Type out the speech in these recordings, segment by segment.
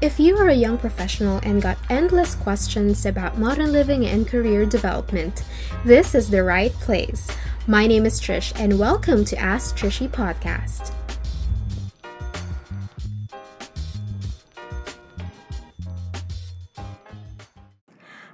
If you are a young professional and got endless questions about modern living and career development, this is the right place. My name is Trish, and welcome to Ask Trishy Podcast.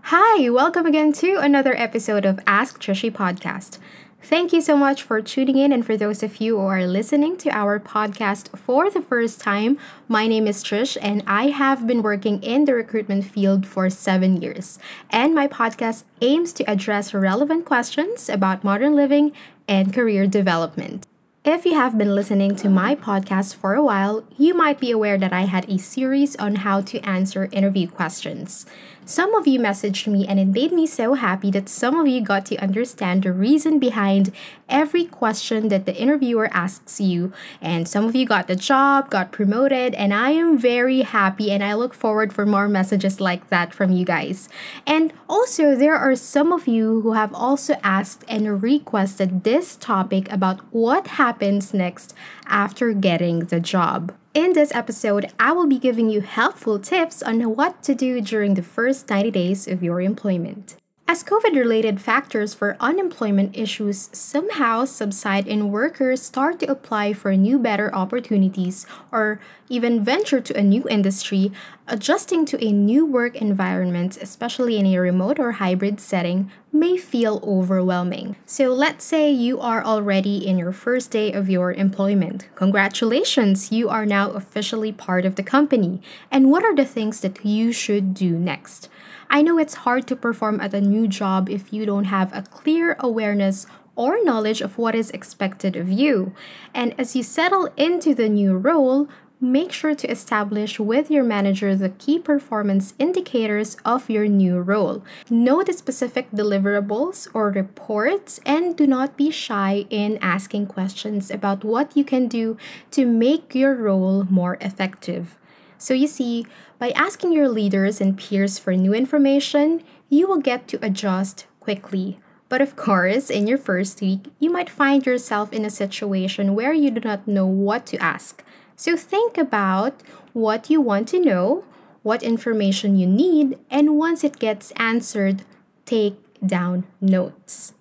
Hi, welcome again to another episode of Ask Trishy Podcast. Thank you so much for tuning in. And for those of you who are listening to our podcast for the first time, my name is Trish, and I have been working in the recruitment field for seven years. And my podcast aims to address relevant questions about modern living and career development. If you have been listening to my podcast for a while, you might be aware that I had a series on how to answer interview questions. Some of you messaged me, and it made me so happy that some of you got to understand the reason behind every question that the interviewer asks you. And some of you got the job, got promoted, and I am very happy and I look forward for more messages like that from you guys. And also, there are some of you who have also asked and requested this topic about what happens next after getting the job. In this episode, I will be giving you helpful tips on what to do during the first 90 days of your employment. As COVID related factors for unemployment issues somehow subside and workers start to apply for new, better opportunities or even venture to a new industry, adjusting to a new work environment, especially in a remote or hybrid setting, may feel overwhelming. So, let's say you are already in your first day of your employment. Congratulations, you are now officially part of the company. And what are the things that you should do next? I know it's hard to perform at a new job if you don't have a clear awareness or knowledge of what is expected of you. And as you settle into the new role, make sure to establish with your manager the key performance indicators of your new role. Know the specific deliverables or reports and do not be shy in asking questions about what you can do to make your role more effective. So, you see, by asking your leaders and peers for new information, you will get to adjust quickly. But of course, in your first week, you might find yourself in a situation where you do not know what to ask. So think about what you want to know, what information you need, and once it gets answered, take down notes.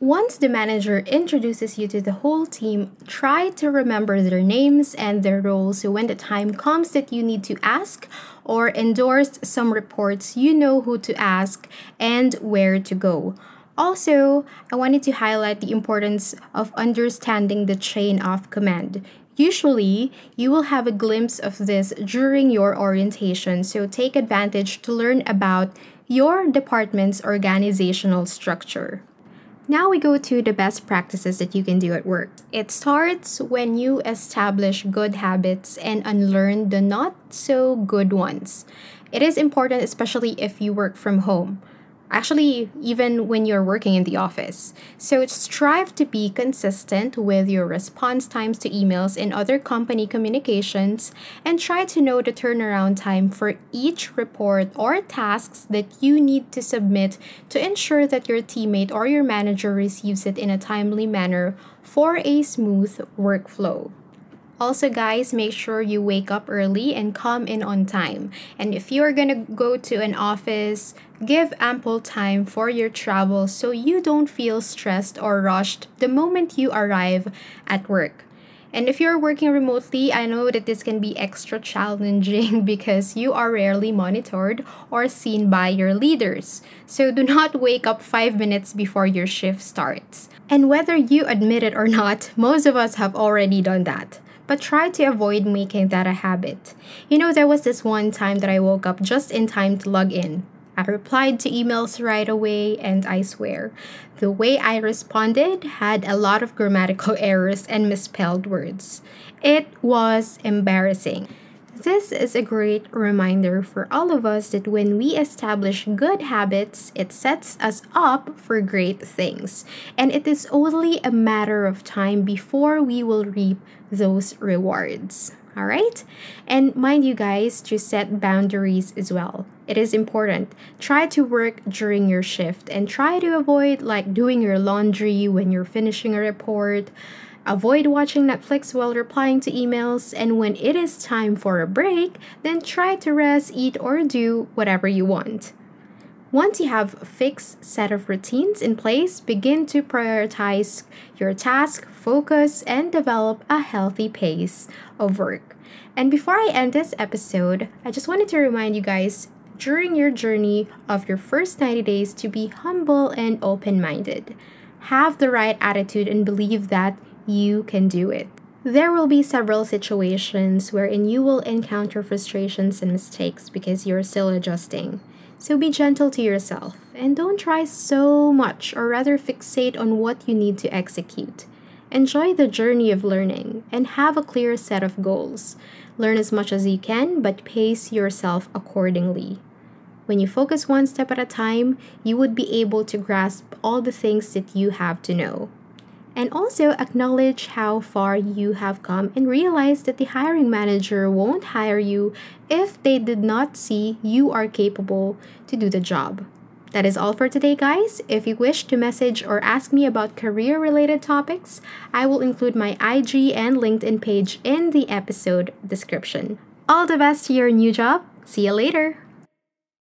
Once the manager introduces you to the whole team, try to remember their names and their roles so when the time comes that you need to ask or endorse some reports, you know who to ask and where to go. Also, I wanted to highlight the importance of understanding the chain of command. Usually, you will have a glimpse of this during your orientation, so take advantage to learn about your department's organizational structure. Now we go to the best practices that you can do at work. It starts when you establish good habits and unlearn the not so good ones. It is important, especially if you work from home actually even when you're working in the office. So strive to be consistent with your response times to emails and other company communications and try to know the turnaround time for each report or tasks that you need to submit to ensure that your teammate or your manager receives it in a timely manner for a smooth workflow. Also, guys, make sure you wake up early and come in on time. And if you're gonna go to an office, give ample time for your travel so you don't feel stressed or rushed the moment you arrive at work. And if you're working remotely, I know that this can be extra challenging because you are rarely monitored or seen by your leaders. So do not wake up five minutes before your shift starts. And whether you admit it or not, most of us have already done that but try to avoid making that a habit. You know, there was this one time that I woke up just in time to log in. I replied to emails right away, and I swear, the way I responded had a lot of grammatical errors and misspelled words. It was embarrassing. This is a great reminder for all of us that when we establish good habits, it sets us up for great things. And it is only a matter of time before we will reap those rewards. All right? And mind you guys to set boundaries as well. It is important. Try to work during your shift and try to avoid like doing your laundry when you're finishing a report Avoid watching Netflix while replying to emails, and when it is time for a break, then try to rest, eat, or do whatever you want. Once you have a fixed set of routines in place, begin to prioritize your task, focus, and develop a healthy pace of work. And before I end this episode, I just wanted to remind you guys during your journey of your first 90 days to be humble and open minded. Have the right attitude and believe that you can do it. There will be several situations wherein you will encounter frustrations and mistakes because you're still adjusting. So be gentle to yourself and don't try so much or rather fixate on what you need to execute. Enjoy the journey of learning and have a clear set of goals. Learn as much as you can, but pace yourself accordingly. When you focus one step at a time, you would be able to grasp all the things that you have to know and also acknowledge how far you have come and realize that the hiring manager won't hire you if they did not see you are capable to do the job. That is all for today, guys. If you wish to message or ask me about career related topics, I will include my IG and LinkedIn page in the episode description. All the best to your new job. See you later.